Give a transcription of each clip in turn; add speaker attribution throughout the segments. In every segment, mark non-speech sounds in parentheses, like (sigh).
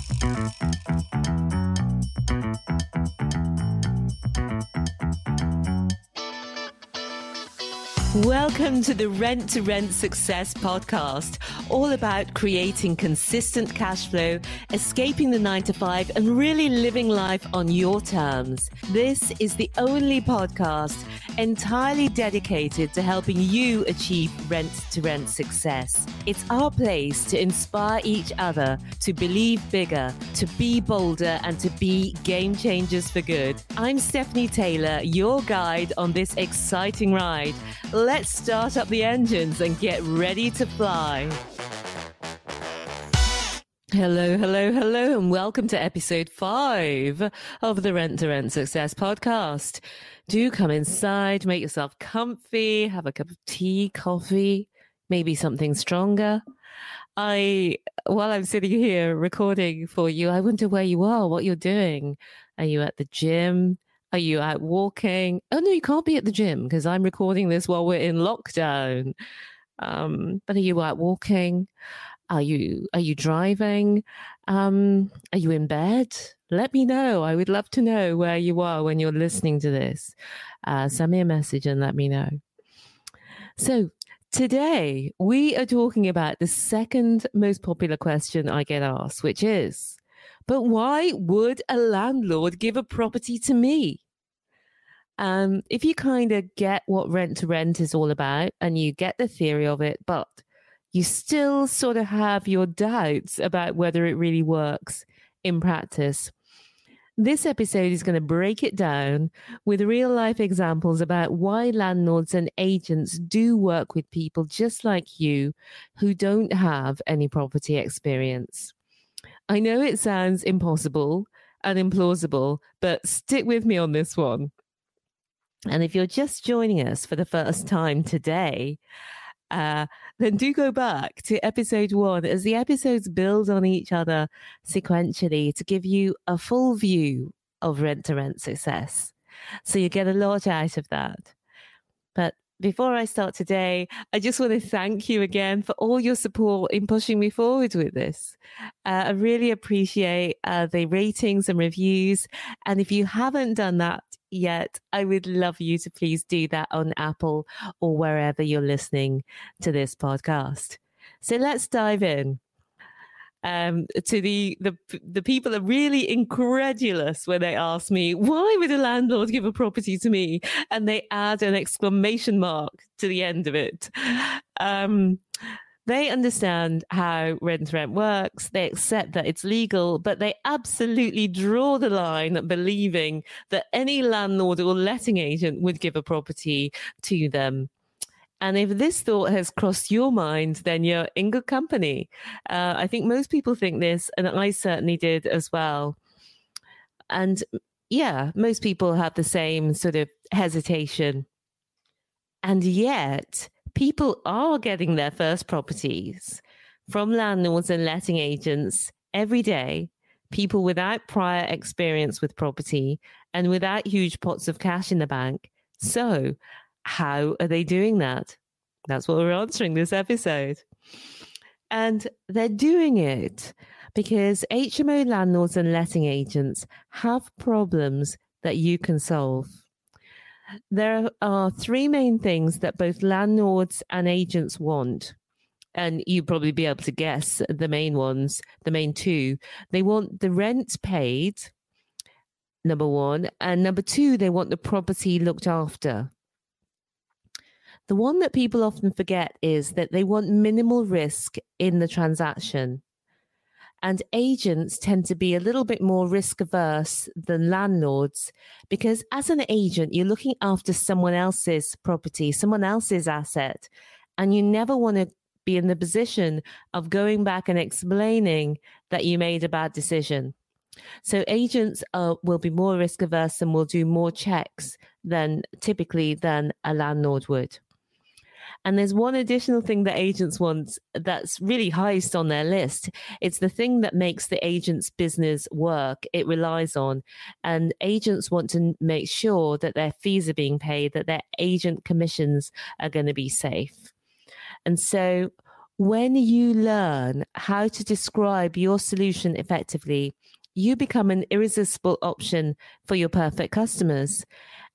Speaker 1: プレゼント Welcome to the Rent to Rent Success podcast, all about creating consistent cash flow, escaping the nine to five, and really living life on your terms. This is the only podcast entirely dedicated to helping you achieve rent to rent success. It's our place to inspire each other to believe bigger, to be bolder, and to be game changers for good. I'm Stephanie Taylor, your guide on this exciting ride. Let's start up the engines and get ready to fly. Hello, hello, hello, and welcome to episode five of the Rent to Rent Success podcast. Do come inside, make yourself comfy, have a cup of tea, coffee, maybe something stronger. I, while I'm sitting here recording for you, I wonder where you are, what you're doing. Are you at the gym? Are you out walking? Oh no, you can't be at the gym because I'm recording this while we're in lockdown. Um, but are you out walking? Are you are you driving? Um, are you in bed? Let me know. I would love to know where you are when you're listening to this. Uh, send me a message and let me know. So today we are talking about the second most popular question I get asked, which is but why would a landlord give a property to me? Um, if you kind of get what rent to rent is all about and you get the theory of it, but you still sort of have your doubts about whether it really works in practice. This episode is going to break it down with real life examples about why landlords and agents do work with people just like you who don't have any property experience. I know it sounds impossible and implausible, but stick with me on this one. And if you're just joining us for the first time today, uh, then do go back to episode one as the episodes build on each other sequentially to give you a full view of rent to rent success. So you get a lot out of that. Before I start today, I just want to thank you again for all your support in pushing me forward with this. Uh, I really appreciate uh, the ratings and reviews. And if you haven't done that yet, I would love you to please do that on Apple or wherever you're listening to this podcast. So let's dive in um, to the, the the people are really incredulous when they ask me why would a landlord give a property to me, and they add an exclamation mark to the end of it. Um, they understand how rent rent works. They accept that it's legal, but they absolutely draw the line at believing that any landlord or letting agent would give a property to them. And if this thought has crossed your mind, then you're in good company. Uh, I think most people think this, and I certainly did as well. And yeah, most people have the same sort of hesitation. And yet, people are getting their first properties from landlords and letting agents every day. People without prior experience with property and without huge pots of cash in the bank. So, how are they doing that? That's what we're answering this episode. And they're doing it because HMO landlords and letting agents have problems that you can solve. There are three main things that both landlords and agents want. And you'd probably be able to guess the main ones, the main two. They want the rent paid, number one. And number two, they want the property looked after. The one that people often forget is that they want minimal risk in the transaction. And agents tend to be a little bit more risk averse than landlords because as an agent, you're looking after someone else's property, someone else's asset, and you never want to be in the position of going back and explaining that you made a bad decision. So agents will be more risk averse and will do more checks than typically than a landlord would. And there's one additional thing that agents want that's really highest on their list. It's the thing that makes the agent's business work. It relies on. And agents want to make sure that their fees are being paid, that their agent commissions are going to be safe. And so when you learn how to describe your solution effectively, you become an irresistible option for your perfect customers.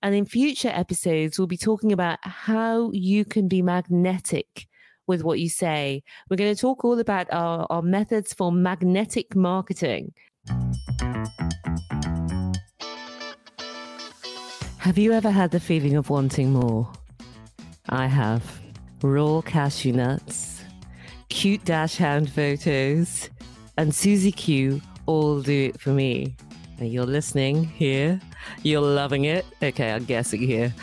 Speaker 1: And in future episodes, we'll be talking about how you can be magnetic with what you say. We're going to talk all about our, our methods for magnetic marketing. Have you ever had the feeling of wanting more? I have. Raw cashew nuts, cute dachshund photos, and Susie Q all do it for me. And you're listening here. You're loving it. Okay, I'm guessing here.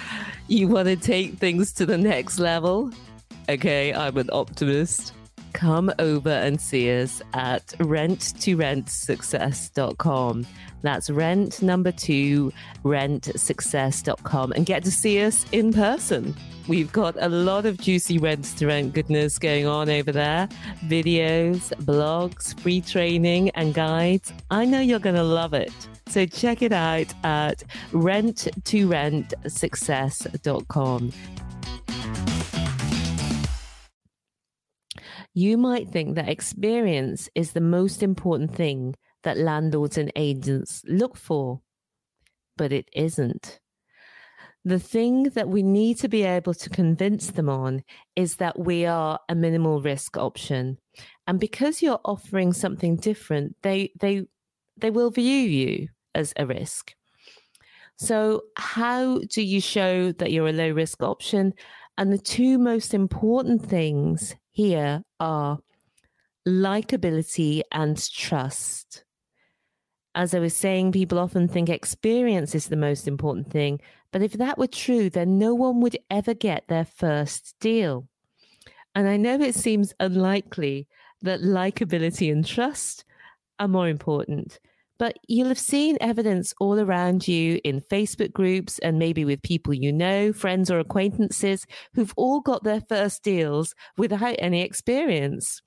Speaker 1: You want to take things to the next level? Okay, I'm an optimist. Come over and see us at rent2rentsuccess.com. That's rent number two, rentsuccess.com, and get to see us in person. We've got a lot of juicy rent to rent goodness going on over there videos, blogs, free training, and guides. I know you're going to love it. So check it out at rent2rentsuccess.com. You might think that experience is the most important thing that landlords and agents look for, but it isn't. The thing that we need to be able to convince them on is that we are a minimal risk option. And because you're offering something different, they they they will view you as a risk. So, how do you show that you're a low risk option? And the two most important things here are likability and trust. As I was saying, people often think experience is the most important thing. But if that were true, then no one would ever get their first deal. And I know it seems unlikely that likability and trust are more important. But you'll have seen evidence all around you in Facebook groups and maybe with people you know, friends or acquaintances who've all got their first deals without any experience.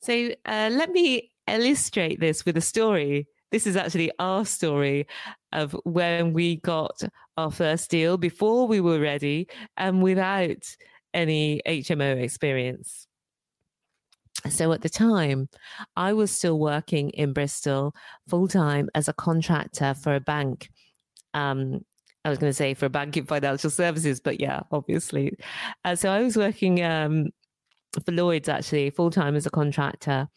Speaker 1: So uh, let me illustrate this with a story. This is actually our story of when we got our first deal before we were ready and without any HMO experience. So at the time, I was still working in Bristol full time as a contractor for a bank. Um, I was going to say for a bank in financial services, but yeah, obviously. Uh, so I was working um, for Lloyds actually full time as a contractor.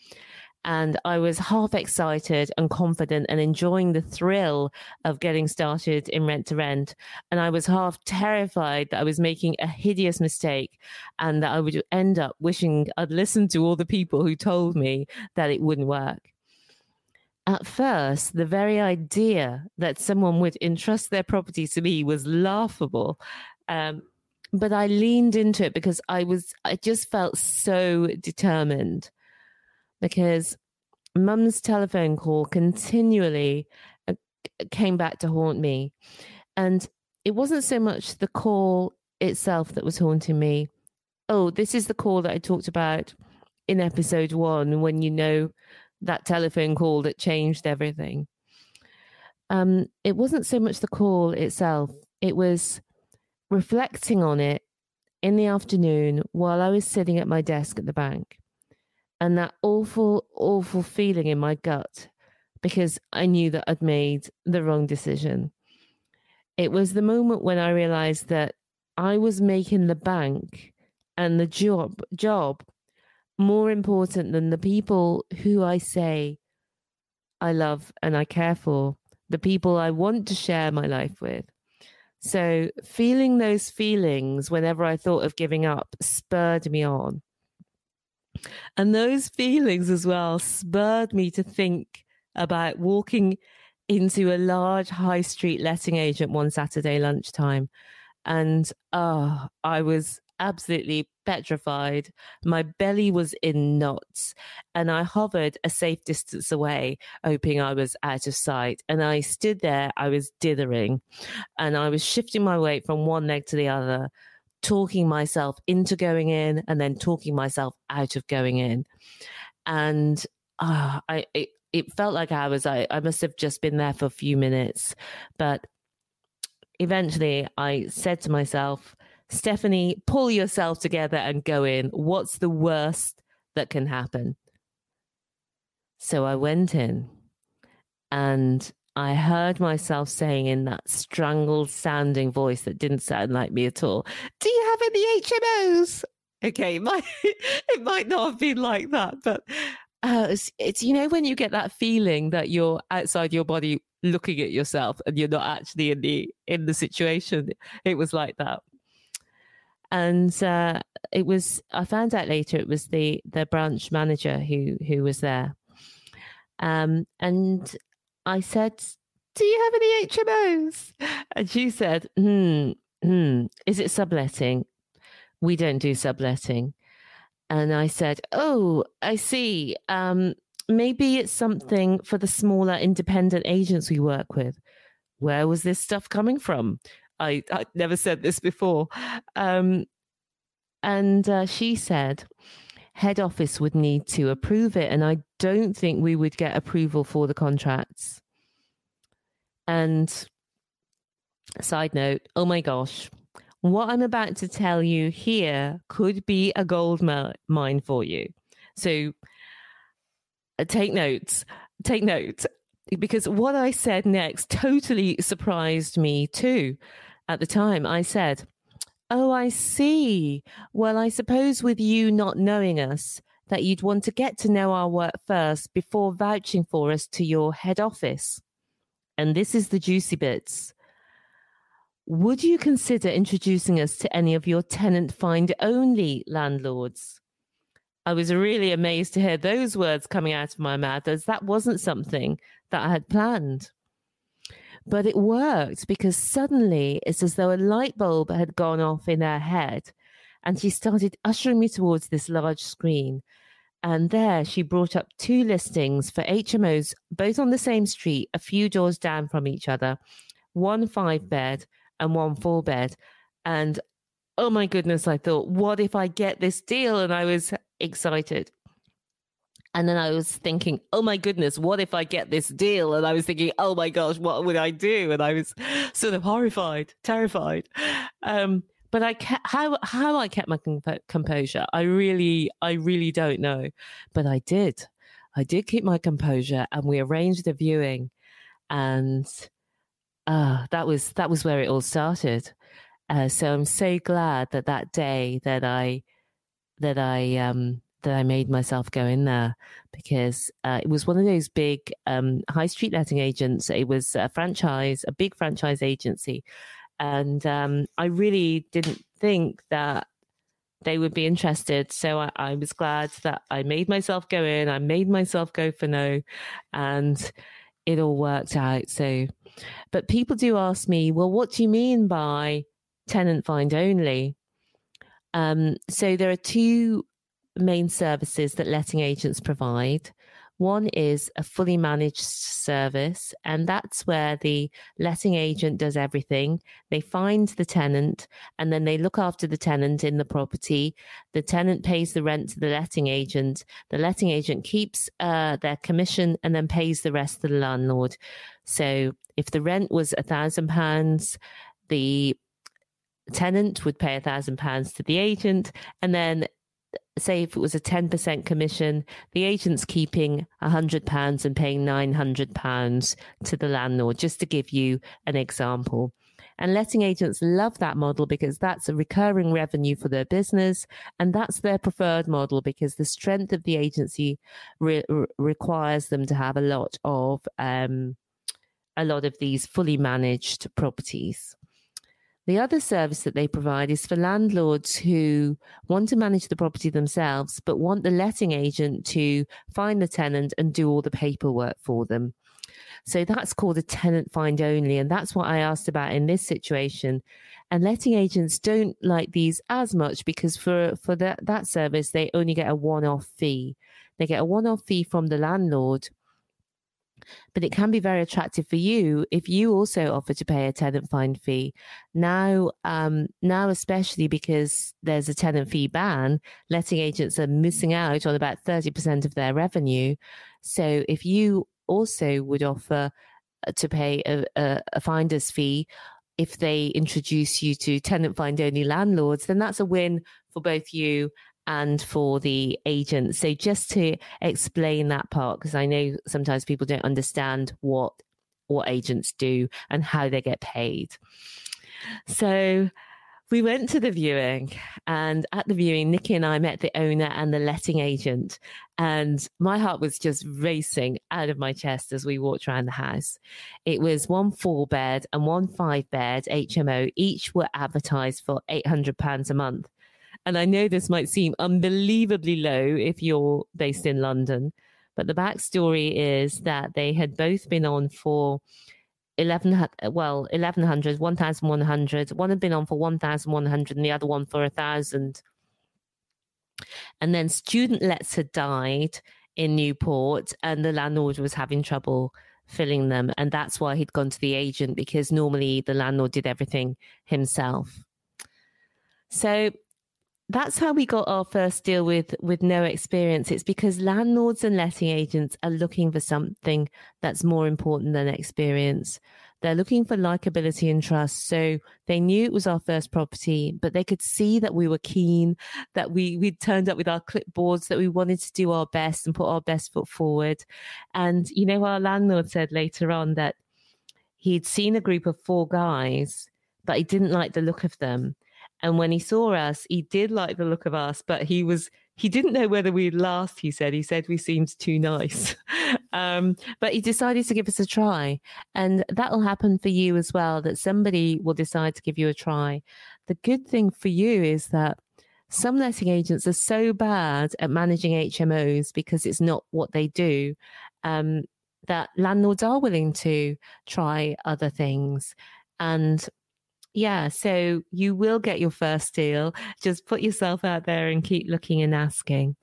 Speaker 1: And I was half excited and confident and enjoying the thrill of getting started in rent to rent. And I was half terrified that I was making a hideous mistake and that I would end up wishing I'd listened to all the people who told me that it wouldn't work. At first, the very idea that someone would entrust their property to me was laughable. Um, but I leaned into it because I was, I just felt so determined because mum's telephone call continually uh, came back to haunt me. And it wasn't so much the call itself that was haunting me. Oh, this is the call that I talked about in episode one when you know that telephone call that changed everything. Um, it wasn't so much the call itself, it was reflecting on it in the afternoon while I was sitting at my desk at the bank and that awful, awful feeling in my gut because I knew that I'd made the wrong decision. It was the moment when I realized that I was making the bank and the job job more important than the people who I say I love and I care for, the people I want to share my life with. So, feeling those feelings whenever I thought of giving up spurred me on. And those feelings as well spurred me to think about walking into a large high street letting agent one Saturday lunchtime. And oh, I was absolutely petrified. My belly was in knots, and I hovered a safe distance away, hoping I was out of sight. And I stood there, I was dithering, and I was shifting my weight from one leg to the other talking myself into going in and then talking myself out of going in. And uh, I, it, it felt like I was, I, I must have just been there for a few minutes. But eventually I said to myself, Stephanie, pull yourself together and go in. What's the worst that can happen. So I went in and I heard myself saying in that strangled sounding voice that didn't sound like me at all, Do you have any HMOs? Okay, it might, (laughs) it might not have been like that, but uh, it's, it's, you know, when you get that feeling that you're outside your body looking at yourself and you're not actually in the in the situation it was like that and uh, it was i found out later it was the the branch manager who who was there um, and i said do you have any hmos and she said hmm hmm is it subletting we don't do subletting and i said oh i see um maybe it's something for the smaller independent agents we work with. Where was this stuff coming from? I I never said this before. Um, and uh, she said head office would need to approve it, and I don't think we would get approval for the contracts. And side note, oh my gosh, what I'm about to tell you here could be a gold mine for you. So uh, take notes. Take notes because what I said next totally surprised me too. At the time, I said, Oh, I see. Well, I suppose with you not knowing us, that you'd want to get to know our work first before vouching for us to your head office. And this is the juicy bits. Would you consider introducing us to any of your tenant find only landlords? I was really amazed to hear those words coming out of my mouth as that wasn't something that I had planned. But it worked because suddenly it's as though a light bulb had gone off in her head and she started ushering me towards this large screen. And there she brought up two listings for HMOs, both on the same street, a few doors down from each other, one five bed and one four bed. And oh my goodness, I thought, what if I get this deal? And I was excited. And then I was thinking, oh my goodness, what if I get this deal? And I was thinking, oh my gosh, what would I do? And I was sort of horrified, terrified. Um, but I kept, how how I kept my comp- composure, I really I really don't know, but I did. I did keep my composure, and we arranged a viewing, and uh, that was that was where it all started. Uh, so I'm so glad that that day that I that I um, that I made myself go in there because uh, it was one of those big um, high street letting agents. It was a franchise, a big franchise agency, and um, I really didn't think that they would be interested. So I, I, was glad that I made myself go in. I made myself go for no, and it all worked out. So, but people do ask me, well, what do you mean by tenant find only? Um, so there are two main services that letting agents provide. One is a fully managed service, and that's where the letting agent does everything. They find the tenant and then they look after the tenant in the property. The tenant pays the rent to the letting agent. The letting agent keeps uh, their commission and then pays the rest to the landlord. So if the rent was a thousand pounds, the tenant would pay a thousand pounds to the agent and then say if it was a 10% commission the agent's keeping a hundred pounds and paying 900 pounds to the landlord just to give you an example. And letting agents love that model because that's a recurring revenue for their business and that's their preferred model because the strength of the agency re- requires them to have a lot of um, a lot of these fully managed properties the other service that they provide is for landlords who want to manage the property themselves, but want the letting agent to find the tenant and do all the paperwork for them. So that's called a tenant find only. And that's what I asked about in this situation. And letting agents don't like these as much because for, for that, that service, they only get a one off fee. They get a one off fee from the landlord but it can be very attractive for you if you also offer to pay a tenant find fee. Now, um, now especially because there's a tenant fee ban, letting agents are missing out on about 30% of their revenue. So if you also would offer uh, to pay a, a, a finder's fee if they introduce you to tenant find only landlords, then that's a win for both you and for the agent. So just to explain that part, because I know sometimes people don't understand what what agents do and how they get paid. So we went to the viewing, and at the viewing, Nikki and I met the owner and the letting agent. And my heart was just racing out of my chest as we walked around the house. It was one four bed and one five bed HMO. Each were advertised for £800 a month. And I know this might seem unbelievably low if you're based in London, but the backstory is that they had both been on for 11 well 1100 1100 one had been on for 1100 and the other one for a 1000 and then student lets had died in newport and the landlord was having trouble filling them. And that's why he'd gone to the agent because normally the landlord did everything himself. So that's how we got our first deal with with no experience. It's because landlords and letting agents are looking for something that's more important than experience. They're looking for likability and trust. So they knew it was our first property but they could see that we were keen that we we turned up with our clipboards that we wanted to do our best and put our best foot forward. And you know our landlord said later on that he'd seen a group of four guys but he didn't like the look of them and when he saw us, he did like the look of us, but he was he didn't know whether we'd last. He said he said we seemed too nice, (laughs) um, but he decided to give us a try, and that'll happen for you as well. That somebody will decide to give you a try. The good thing for you is that some letting agents are so bad at managing HMOs because it's not what they do. Um, that landlords are willing to try other things. And yeah, so you will get your first deal. Just put yourself out there and keep looking and asking.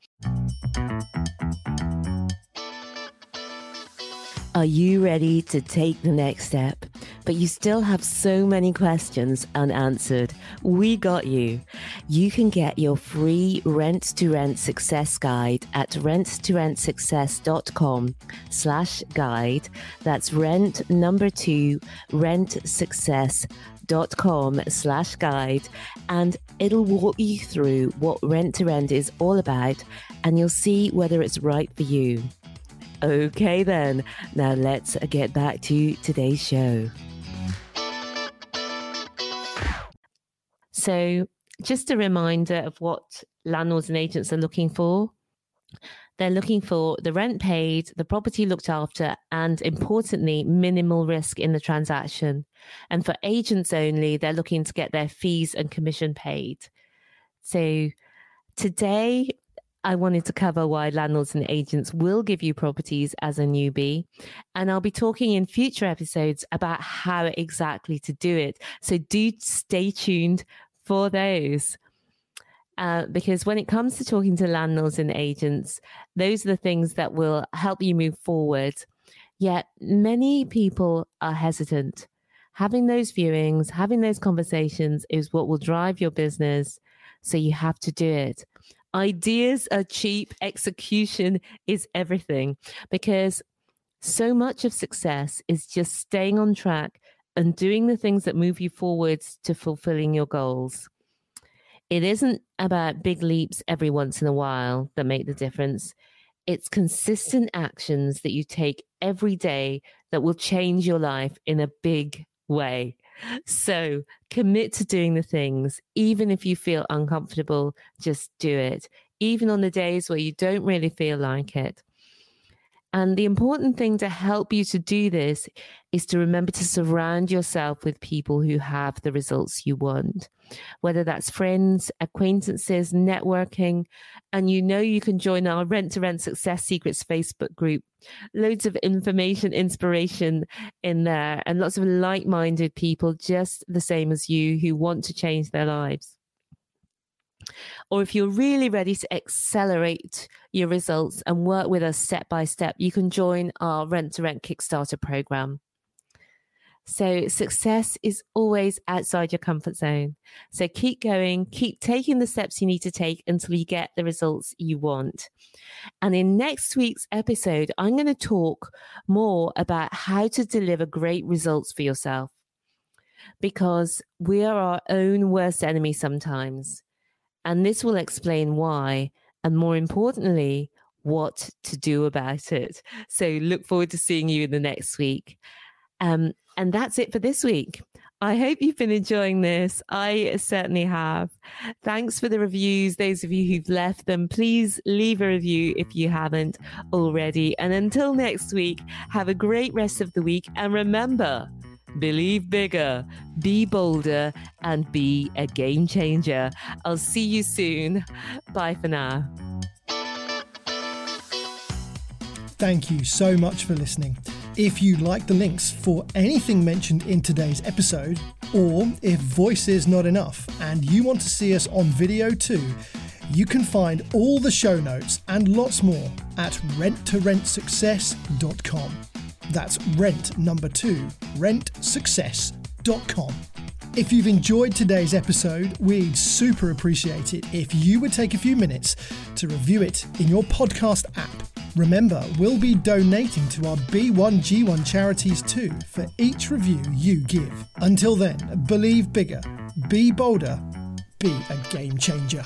Speaker 1: Are you ready to take the next step? But you still have so many questions unanswered. We got you. You can get your free rent to rent success guide at rent2rentsuccess.com slash guide. That's rent number two, rent success dot com slash guide and it'll walk you through what rent to rent is all about and you'll see whether it's right for you. Okay, then, now let's get back to today's show. So, just a reminder of what landlords and agents are looking for. They're looking for the rent paid, the property looked after, and importantly, minimal risk in the transaction. And for agents only, they're looking to get their fees and commission paid. So today, I wanted to cover why landlords and agents will give you properties as a newbie. And I'll be talking in future episodes about how exactly to do it. So do stay tuned for those. Uh, because when it comes to talking to landlords and agents, those are the things that will help you move forward. Yet many people are hesitant. Having those viewings, having those conversations is what will drive your business. So you have to do it. Ideas are cheap, execution is everything because so much of success is just staying on track and doing the things that move you forwards to fulfilling your goals it isn't about big leaps every once in a while that make the difference. It's consistent actions that you take every day that will change your life in a big way. So commit to doing the things, even if you feel uncomfortable, just do it. Even on the days where you don't really feel like it. And the important thing to help you to do this is to remember to surround yourself with people who have the results you want, whether that's friends, acquaintances, networking. And you know you can join our Rent to Rent Success Secrets Facebook group. Loads of information, inspiration in there, and lots of like minded people just the same as you who want to change their lives or if you're really ready to accelerate your results and work with us step by step, you can join our Rent to Rent Kickstarter program. So, success is always outside your comfort zone. So, keep going, keep taking the steps you need to take until you get the results you want. And in next week's episode, I'm going to talk more about how to deliver great results for yourself because we are our own worst enemy sometimes. And this will explain why, and more importantly, what to do about it. So look forward to seeing you in the next week. Um, and that's it for this week. I hope you've been enjoying this. I certainly have. Thanks for the reviews. Those of you who've left them, please leave a review if you haven't already. And until next week, have a great rest of the week. And remember, believe bigger, be bolder, and be a game changer. I'll see you soon. Bye for now.
Speaker 2: Thank you so much for listening. If you like the links for anything mentioned in today's episode, or if voice is not enough and you want to see us on video too, you can find all the show notes and lots more at rent2rentsuccess.com. That's rent number two, rentsuccess.com. If you've enjoyed today's episode, we'd super appreciate it if you would take a few minutes to review it in your podcast app Remember, we'll be donating to our B1G1 charities too for each review you give. Until then, believe bigger, be bolder, be a game changer.